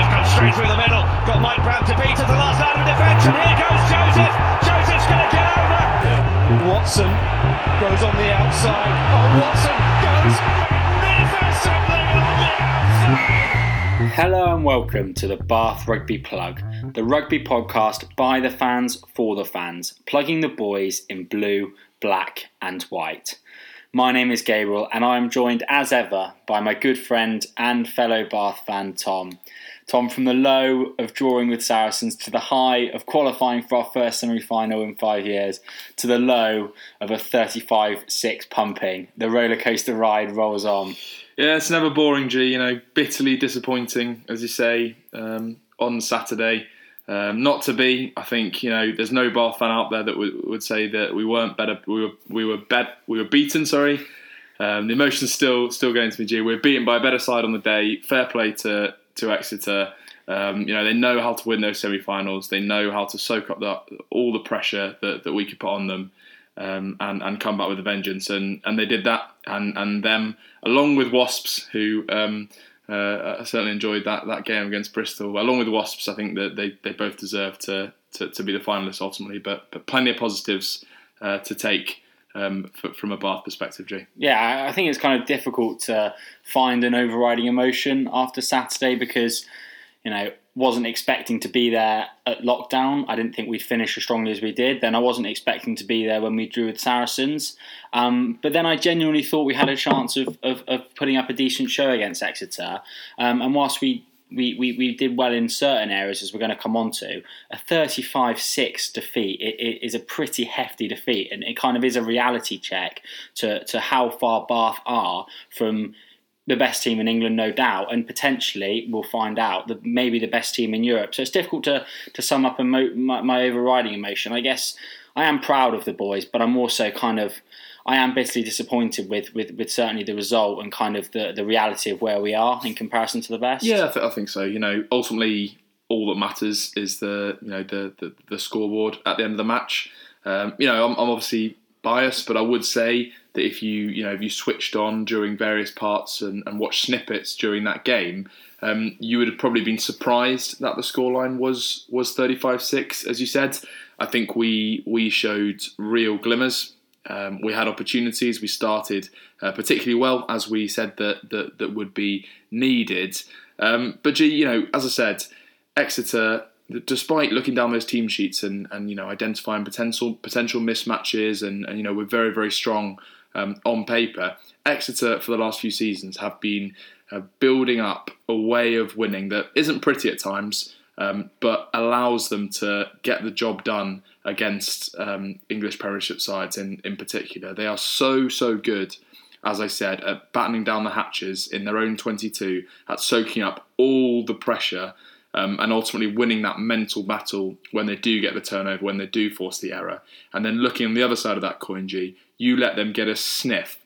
Joseph comes straight through the middle. Got Mike Brown to beat at the last line of defence, and here goes Joseph. Joseph's going to get over. Watson goes on the outside. Oh, Watson goes. Hello and welcome to the Bath Rugby Plug, the rugby podcast by the fans for the fans, plugging the boys in blue, black, and white. My name is Gabriel, and I am joined as ever by my good friend and fellow Bath fan Tom. Tom, from the low of drawing with Saracens to the high of qualifying for our first semi final in five years to the low of a 35 6 pumping, the roller coaster ride rolls on. Yeah, it's never boring, G. You know, bitterly disappointing, as you say, um, on Saturday. Um, not to be. I think you know. There's no Bath fan out there that would, would say that we weren't better. We were we were bet we were beaten. Sorry. Um, the emotion's still still going to me, G. We're beaten by a better side on the day. Fair play to to Exeter. Um, you know they know how to win those semi-finals. They know how to soak up the, all the pressure that, that we could put on them, um, and and come back with a vengeance. And and they did that. And and them along with Wasps, who um, uh, I certainly enjoyed that, that game against Bristol. Along with Wasps, I think that they, they both deserve to, to, to be the finalists ultimately. But but plenty of positives uh, to take um, from a Bath perspective, Jay. Yeah, I think it's kind of difficult to find an overriding emotion after Saturday because you know wasn't expecting to be there at lockdown. I didn't think we'd finish as strongly as we did. Then I wasn't expecting to be there when we drew with Saracens. Um, but then I genuinely thought we had a chance of, of, of putting up a decent show against Exeter. Um, and whilst we, we, we, we, did well in certain areas, as we're going to come on to, a 35 6 defeat it, it is a pretty hefty defeat. And it kind of is a reality check to, to how far Bath are from the best team in England, no doubt, and potentially we'll find out that maybe the best team in Europe. So it's difficult to to sum up my, my, overriding emotion. I guess I am proud of the boys, but I'm also kind of I am bitterly disappointed with, with, with certainly the result and kind of the, the reality of where we are in comparison to the best. Yeah, I, th- I think so. You know, ultimately, all that matters is the you know the the, the scoreboard at the end of the match. Um, you know, I'm, I'm obviously biased, but I would say that if you you know if you switched on during various parts and, and watched snippets during that game, um, you would have probably been surprised that the scoreline was was 35-6, as you said. I think we we showed real glimmers. Um, we had opportunities. We started uh, particularly well, as we said that that, that would be needed. Um, but you know, as I said, Exeter despite looking down those team sheets and, and you know identifying potential potential mismatches and, and you know we're very very strong um, on paper. Exeter for the last few seasons have been uh, building up a way of winning that isn't pretty at times, um, but allows them to get the job done against um, English Premiership sides in, in particular. They are so so good. As I said, at battening down the hatches in their own 22, at soaking up all the pressure um, and ultimately winning that mental battle when they do get the turnover, when they do force the error. And then looking on the other side of that coin, G, you let them get a sniff.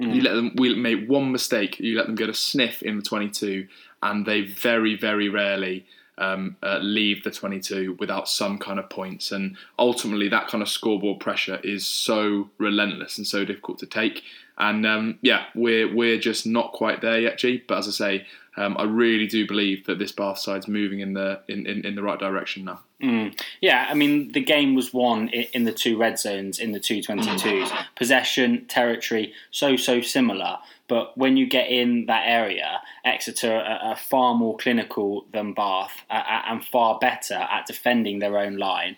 Mm. You let them we make one mistake, you let them get a sniff in the 22, and they very, very rarely um, uh, leave the 22 without some kind of points. And ultimately, that kind of scoreboard pressure is so relentless and so difficult to take. And um, yeah, we're we're just not quite there yet, G. But as I say, um, I really do believe that this Bath side's moving in the in, in, in the right direction now. Mm. Yeah, I mean the game was won in, in the two red zones in the two twenty twos. Mm. Possession, territory, so so similar. But when you get in that area, Exeter are, are far more clinical than Bath uh, and far better at defending their own line.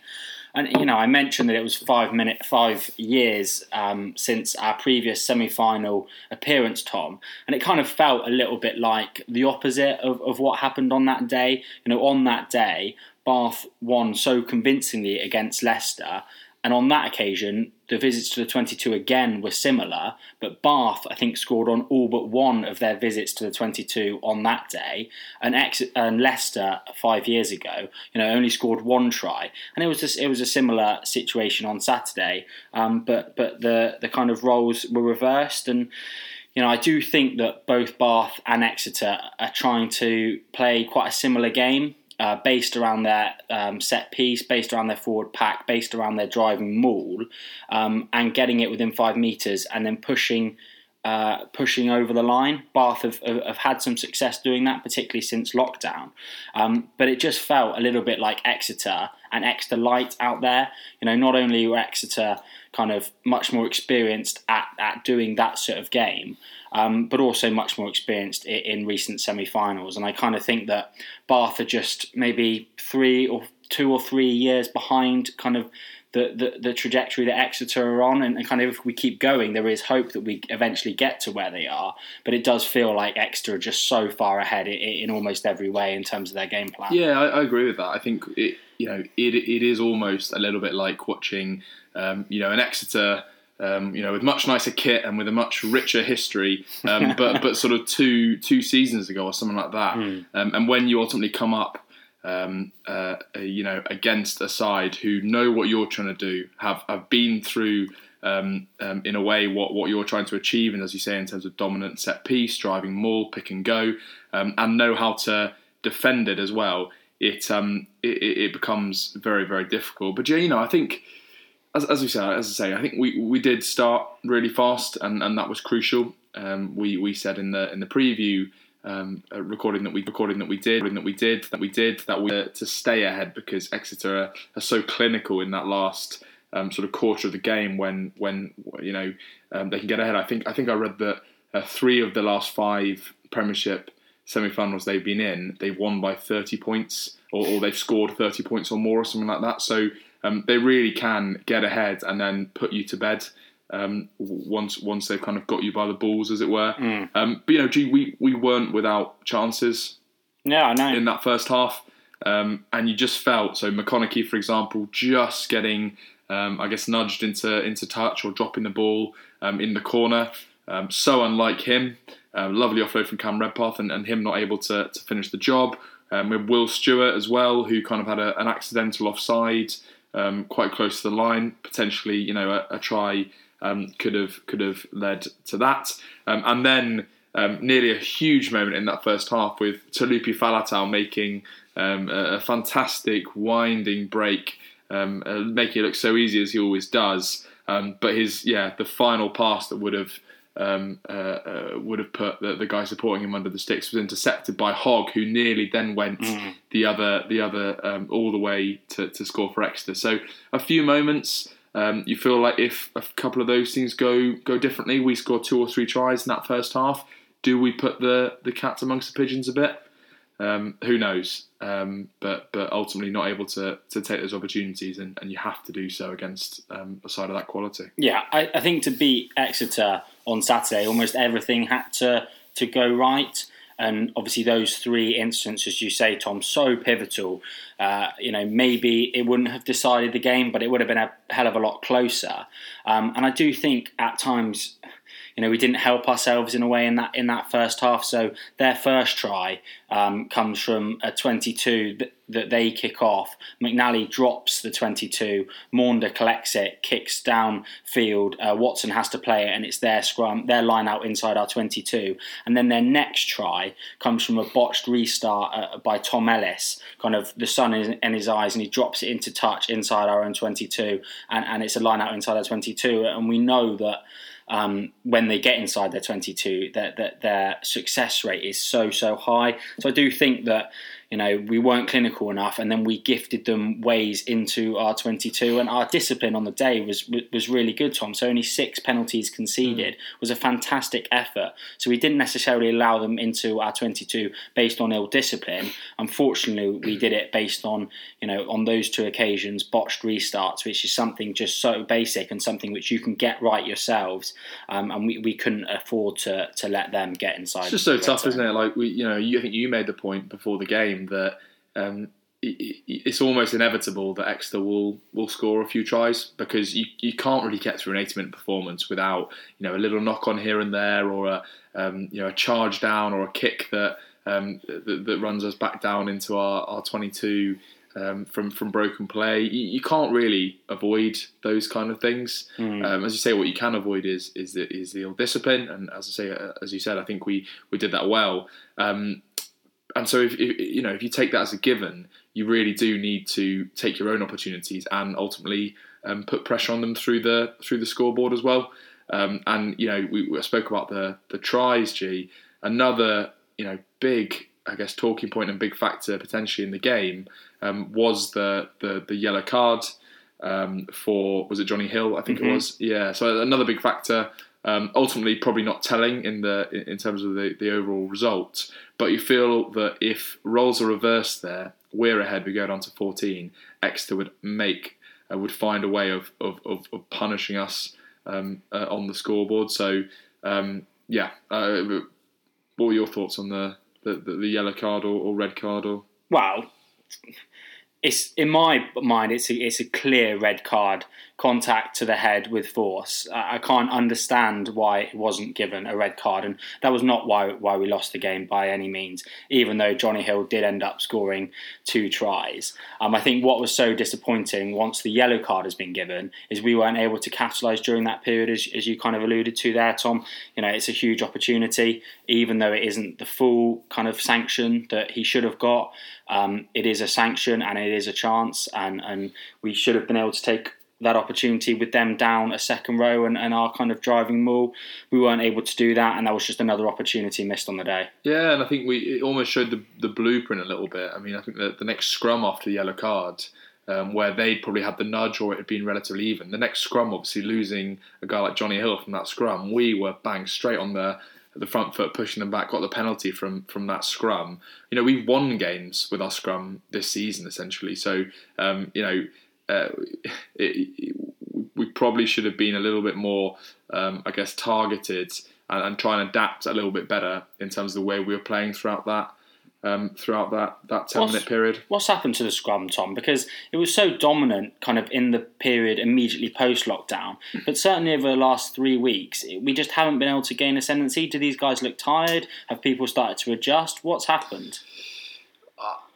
And you know, I mentioned that it was five minute, five years um, since our previous semi-final appearance, Tom, and it kind of felt a little bit like the opposite of, of what happened on that day. You know, on that day, Bath won so convincingly against Leicester, and on that occasion, the visits to the 22 again were similar, but Bath, I think, scored on all but one of their visits to the 22 on that day, and, Ex- and Leicester five years ago, you know, only scored one try, and it was just, it was a similar situation on Saturday, um, but but the the kind of roles were reversed, and you know, I do think that both Bath and Exeter are trying to play quite a similar game uh, based around their um, set piece, based around their forward pack, based around their driving maul, um, and getting it within five metres and then pushing uh, pushing over the line. Bath have, have, had some success doing that, particularly since lockdown. Um, but it just felt a little bit like Exeter and Exeter light out there. You know, not only were Exeter kind of much more experienced at, at doing that sort of game, um, but also much more experienced in, in recent semi-finals. And I kind of think that Bath are just maybe three or two or three years behind, kind of the, the, the trajectory that Exeter are on, and, and, kind of if we keep going, there is hope that we eventually get to where they are. But it does feel like Exeter are just so far ahead in, in almost every way in terms of their game plan. Yeah, I, I agree with that. I think it, you know, it, it is almost a little bit like watching, um, you know, an Exeter. Um, you know, with much nicer kit and with a much richer history, um, but but sort of two two seasons ago or something like that. Mm. And when you ultimately come up um, uh, you know, against a side who know what you're trying to do, have have been through um, um, in a way what what you're trying to achieve, and as you say, in terms of dominant set piece, driving maul, pick and go, um, and know how to defend it as well. It, um, it it becomes very very difficult. But yeah, you know, I think. As, as we said, as I say, I think we, we did start really fast, and, and that was crucial. Um, we we said in the in the preview um, recording that we recording that we did that we did that we did that we uh, to stay ahead because Exeter are, are so clinical in that last um, sort of quarter of the game when when you know um, they can get ahead. I think I think I read that uh, three of the last five Premiership semi-finals they've been in, they've won by 30 points or, or they've scored 30 points or more or something like that. So um, they really can get ahead and then put you to bed um, once once they've kind of got you by the balls, as it were. Mm. Um, but you know, gee, we we weren't without chances. Yeah, I know. In that first half, um, and you just felt so. McConnochie, for example, just getting, um, I guess, nudged into into touch or dropping the ball um, in the corner. Um, so unlike him, uh, lovely offload from Cam Redpath, and, and him not able to to finish the job. Um, with Will Stewart as well, who kind of had a, an accidental offside, quite close to the line, potentially, you know, a, a try um, could have could have led to that. Um, and then um, nearly a huge moment in that first half with Taulupe Faletau making um, a, a, fantastic winding break, um, uh, making it look so easy as he always does. Um, but his yeah, the final pass that would have um, uh, uh, would have put the, the, guy supporting him under the sticks was intercepted by Hogg, who nearly then went mm. the other the other um, all the way to, to score for Exeter. So a few moments. Um, you feel like if a couple of those things go go differently, we score two or three tries in that first half. Do we put the the cats amongst the pigeons a bit? Um, who knows? Um, but but ultimately not able to to take those opportunities, and, and you have to do so against um, a side of that quality. Yeah, I, I think to beat Exeter on Saturday, almost everything had to to go right. And obviously, those three instances, you say, Tom, so pivotal. Uh, you know, maybe it wouldn't have decided the game, but it would have been a hell of a lot closer. Um, and I do think at times you know we didn't help ourselves in a way in that in that first half. So their first try um, comes from a 22 that, that, they kick off. McNally drops the 22. Maunder collects it, kicks down field. Uh, Watson has to play it, and it's their scrum, their line out inside our 22. And then their next try comes from a botched restart uh, by Tom Ellis. Kind of the sun in, his eyes, and he drops it into touch inside our own 22, and, and it's a line out inside our 22. And we know that um, when they get inside their 22, that, that their success rate is so, so high. So I do think that you know, we weren't clinical enough, and then we gifted them ways into our 22, and our discipline on the day was was really good, Tom. So only six penalties conceded mm. was a fantastic effort. So we didn't necessarily allow them into our 22 based on ill discipline. Unfortunately, we did it based on you know on those two occasions botched restarts, which is something just so basic and something which you can get right yourselves, um, and we, we couldn't afford to to let them get inside. It's just so tough, isn't it? Like we, you know, you, I think you made the point before the game game that um, it's almost inevitable that Exeter will will score a few tries because you, you can't really get through an 80 minute performance without you know a little knock on here and there or a um, you know a charge down or a kick that um, that, that, runs us back down into our, our 22 um, from from broken play. You, you, can't really avoid those kind of things. Mm. as you say, what you can avoid is is the, is the ill discipline, and as I say, uh, as you said, I think we we did that well. Um, and so if, if, you know if you take that as a given, you really do need to take your own opportunities and ultimately um, put pressure on them through the through the scoreboard as well. Um, and you know, we, we, spoke about the the tries. G another you know big, I guess, talking point and big factor potentially in the game um, was the, the the yellow card um, for was it Jonny Hill? I think mm-hmm. it was. Yeah, so another big factor. Um, ultimately, probably not telling in the in terms of the, the overall result. But you feel that if roles are reversed there, we're ahead. We go down to 14. Exeter would make uh, would find a way of of, of, of punishing us um, uh, on the scoreboard. So um, yeah, uh, what were your thoughts on the the, the, yellow card or, or, red card or? Well, it's in my mind, it's a, it's a clear red card contact to the head with force. I can't understand why it wasn't given a red card, and that was not why why we lost the game by any means. Even though Jonny Hill did end up scoring two tries, um, I think what was so disappointing once the yellow card has been given is we weren't able to capitalise during that period, as, as you kind of alluded to there, Tom. You know, it's a huge opportunity, even though it isn't the full kind of sanction that he should have got. Um, it is a sanction and it is a chance, and and we should have been able to take that opportunity with them down a second row and, and our kind of driving maul. We weren't able to do that, and that was just another opportunity missed on the day. Yeah, and I think we it almost showed the, the blueprint a little bit. I mean, I think the, the next scrum after the yellow card, um, where they'd probably had the nudge or it had been relatively even, the next scrum, obviously losing a guy like Jonny Hill from that scrum, we were bang straight on the the front foot, pushing them back, got the penalty from from that scrum. You know, we've won games with our scrum this season essentially. So um, you know uh, it, it, we probably should have been a little bit more, um, I guess, targeted and, and try and adapt a little bit better in terms of the way we were playing throughout that um, throughout that, that 10 what's, minute period. What's happened to the scrum, Tom? Because it was so dominant kind of in the period immediately post lockdown. But certainly over the last three weeks, we just haven't been able to gain ascendancy. Do these guys look tired? Have people started to adjust? What's happened?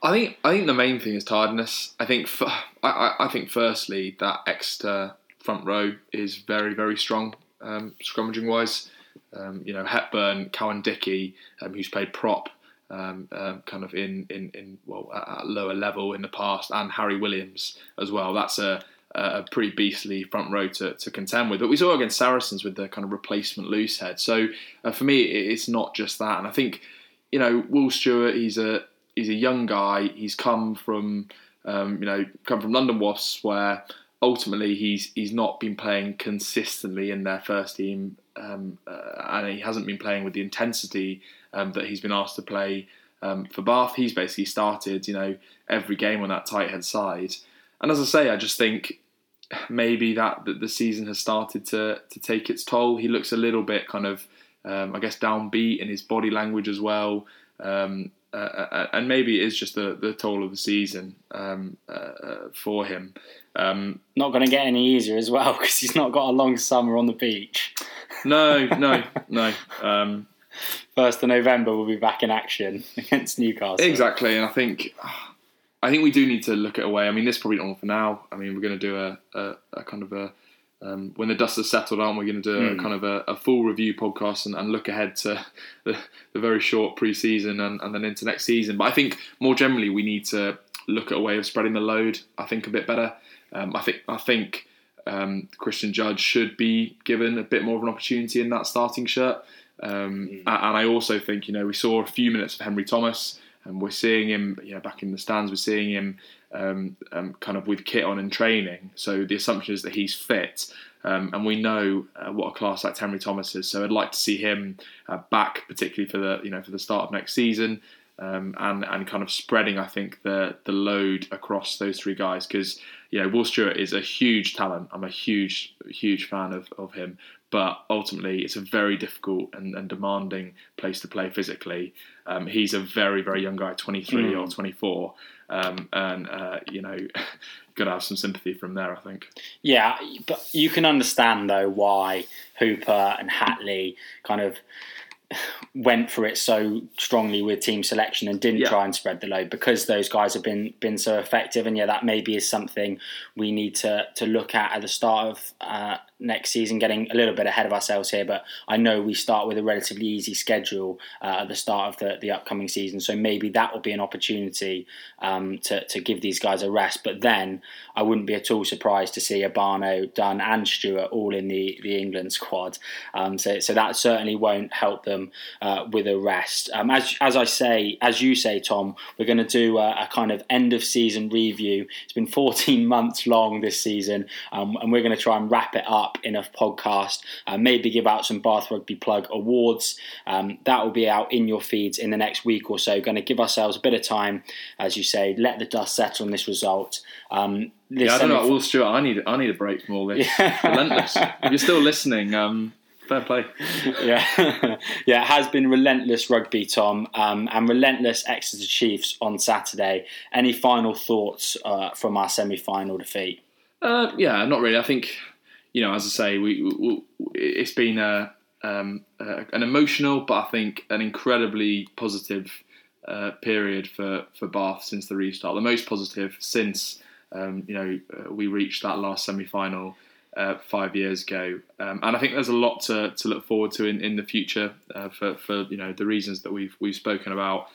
I think I think the main thing is tiredness. I think I, I think firstly that Exeter front row is very very strong um, scrummaging wise. Um, you know Hepburn, Cowan-Dickie, um, who's played prop um, um, kind of in in, in well at lower level in the past, and Harry Williams as well. That's a a pretty beastly front row to, to contend with. But we saw against Saracens with the kind of replacement loose head. So uh, for me, it's not just that. And I think, you know, Will Stewart, he's a he's a young guy. He's come from um, you know come from London Wasps, where ultimately he's he's not been playing consistently in their first team, um, uh, and he hasn't been playing with the intensity um, that he's been asked to play um, for Bath. He's basically started you know every game on that tight head side, and as I say, I just think maybe that, that the season has started to to take its toll. He looks a little bit kind of um, I guess downbeat in his body language as well. Um, uh, uh, and maybe it is just the, the toll of the season um, uh, uh for him. Um, not going to get any easier as well because he's not got a long summer on the beach. no, no, no. Um, First of November, we'll be back in action against Newcastle. Exactly, and I think I think we do need to look at a way. I mean, this is probably not for now. I mean, we're going to do a, a, a kind of a um, when the dust has settled, aren't we going to do mm. a, hmm. kind of a, a, full review podcast and, and look ahead to the, the very short pre-season and, and, then into next season? But I think more generally, we need to look at a way of spreading the load. I think a bit better. Um, I think I think um, Christian Judge should be given a bit more of an opportunity in that starting shirt. Mm. And I also think you know we saw a few minutes of Henry Thomas, and we're seeing him you know back in the stands. We're seeing him um, um, kind of with kit on and training. So the assumption is that he's fit. Um, and we know uh, what a class like Henry Thomas is. So I'd like to see him uh, back, particularly for the you know for the start of next season, um, and and kind of spreading I think the the load across those three guys because you know Will Stewart is a huge talent. I'm a huge huge fan of of him, but ultimately it's a very difficult and, and demanding place to play physically. Um, he's a very very young guy, 23 mm. or 24 um, and uh, you know, got to have some sympathy from there. I think. Yeah, but you can understand though why Hooper and Hatley kind of went for it so strongly with team selection and didn't Yeah. try and spread the load because those guys have been been so effective. And yeah, that maybe is something we need to to look at at the start of uh, next season. Getting a little bit ahead of ourselves here, but I know we start with a relatively easy schedule uh, at the start of the the upcoming season, so maybe that will be an opportunity um, to to give these guys a rest. But then I wouldn't be at all surprised to see Obano, Dunn, and Stewart all in the the England squad. Um, so so that certainly won't help them uh, with a rest. Um, as as I say, as you say, Tom, we're going to do a, a kind of end of season review. It's been 14 months long this season, um, and we're going to try and wrap it up in a podcast. Uh, maybe give out some Bath Rugby Plug awards. Um, that will be out in your feeds in the next week or so. Going to give ourselves a bit of time, as you say, let the dust settle on this result. Um, this Yeah, I don't know. Will Stewart, I need I need a break from all this. Relentless. If you're still listening, um, fair play. yeah, yeah, it has been relentless rugby, Tom, um, and relentless Exeter Chiefs on Saturday. Any final thoughts uh, from our semi-final defeat? Uh, yeah, not really. I think you know, as I say, we, we it's been a, um, an emotional, but I think an incredibly positive uh, period for for Bath since the restart. The most positive since um, you know uh, we reached that last semi final. Uh, five years ago, um, and I think there's a lot to, to look forward to in, in the future uh, for, for you know the reasons that we've we've spoken about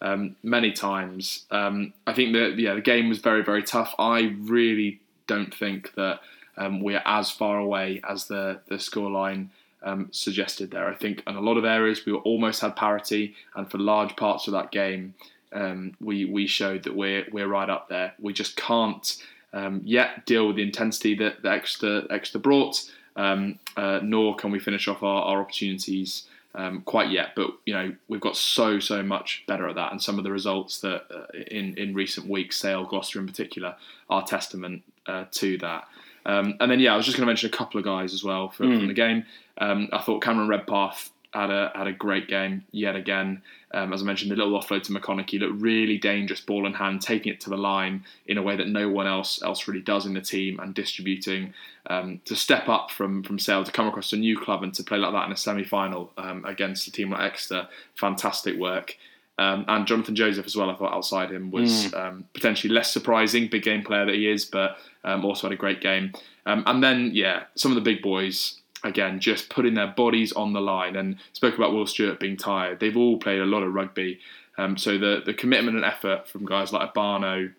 um, many times. Um, I think that yeah, the game was very very tough. I really don't think that um, we're as far away as the the scoreline um, suggested there. I think in a lot of areas we almost had parity, and for large parts of that game, um, we we showed that we're we're right up there. We just can't um, yet deal with the intensity that the extra extra brought, um, uh, nor can we finish off our, our opportunities um, quite yet. But you know we've got so so much better at that, and some of the results that uh, in in recent weeks, Sale, Gloucester in particular, are testament uh, to that. Um, and then yeah, I was just going to mention a couple of guys as well from, from the game. Um, I thought Cameron Redpath had a had a great game yet again. Um, as I mentioned, the little offload to McConnochie looked really dangerous, ball in hand, taking it to the line in a way that no one else else really does in the team, and distributing um, to step up from from Sale to come across a new club and to play like that in a semi final um, against a team like Exeter. Fantastic work. Um, and Jonathan Joseph as well, I thought outside him was um, potentially less surprising, big game player that he is, but um, also had a great game. Um, and then, yeah, some of the big boys, again, just putting their bodies on the line. And spoke about Will Stewart being tired. They've all played a lot of rugby. Um, so the, the commitment and effort from guys like Obano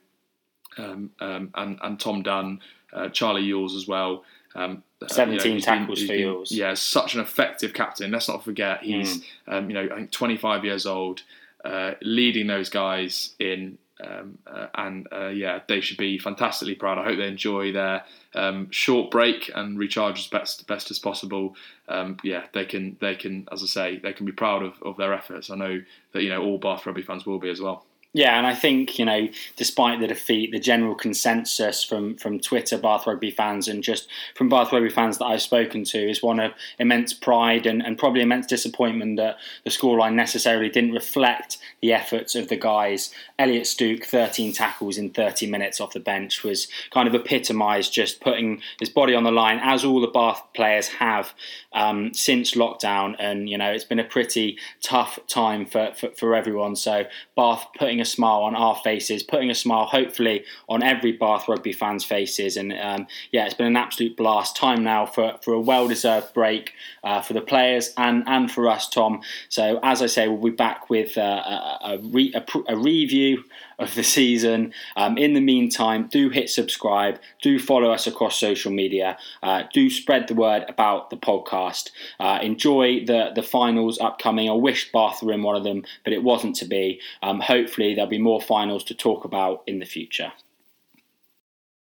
um, um, and, and Tom Dunn, uh, Charlie Ewels as well. Um, uh, 17 he's been- tackles he's for been- Ewels. Yeah, such an effective captain. Let's not forget he's um, you know I think 25 years old, uh, leading those guys in. Um, uh, and uh, yeah, they should be fantastically proud. I hope they enjoy their um, short break and recharge as best best as possible. Um, yeah, they can they can, as I say, they can be proud of, of their efforts. I know that you know all Bath rugby fans will be as well. Yeah, and I think you know, despite the defeat, the general consensus from from Twitter Bath Rugby fans and just from Bath Rugby fans that I've spoken to is one of immense pride and, and probably immense disappointment that the scoreline necessarily didn't reflect the efforts of the guys. Elliot Stooke, 13 tackles in 30 minutes off the bench, was kind of epitomised just putting his body on the line, as all the Bath players have um, since lockdown. And you know, it's been a pretty tough time for, for, for everyone. So Bath putting a smile on our faces, putting a smile hopefully on every Bath rugby fans' faces. And um, yeah, it's been an absolute blast. Time now for, for a well deserved break uh, for the players and, and for us, Tom. So as I say, we'll be back with uh, a, a, re, a, a review of the season. Um, in the meantime, do hit subscribe, do follow us across social media, uh, do spread the word about the podcast. Uh, enjoy the the finals upcoming. I wish Bath were in one of them, but it wasn't to be. Um, hopefully, there'll be more finals to talk about in the future.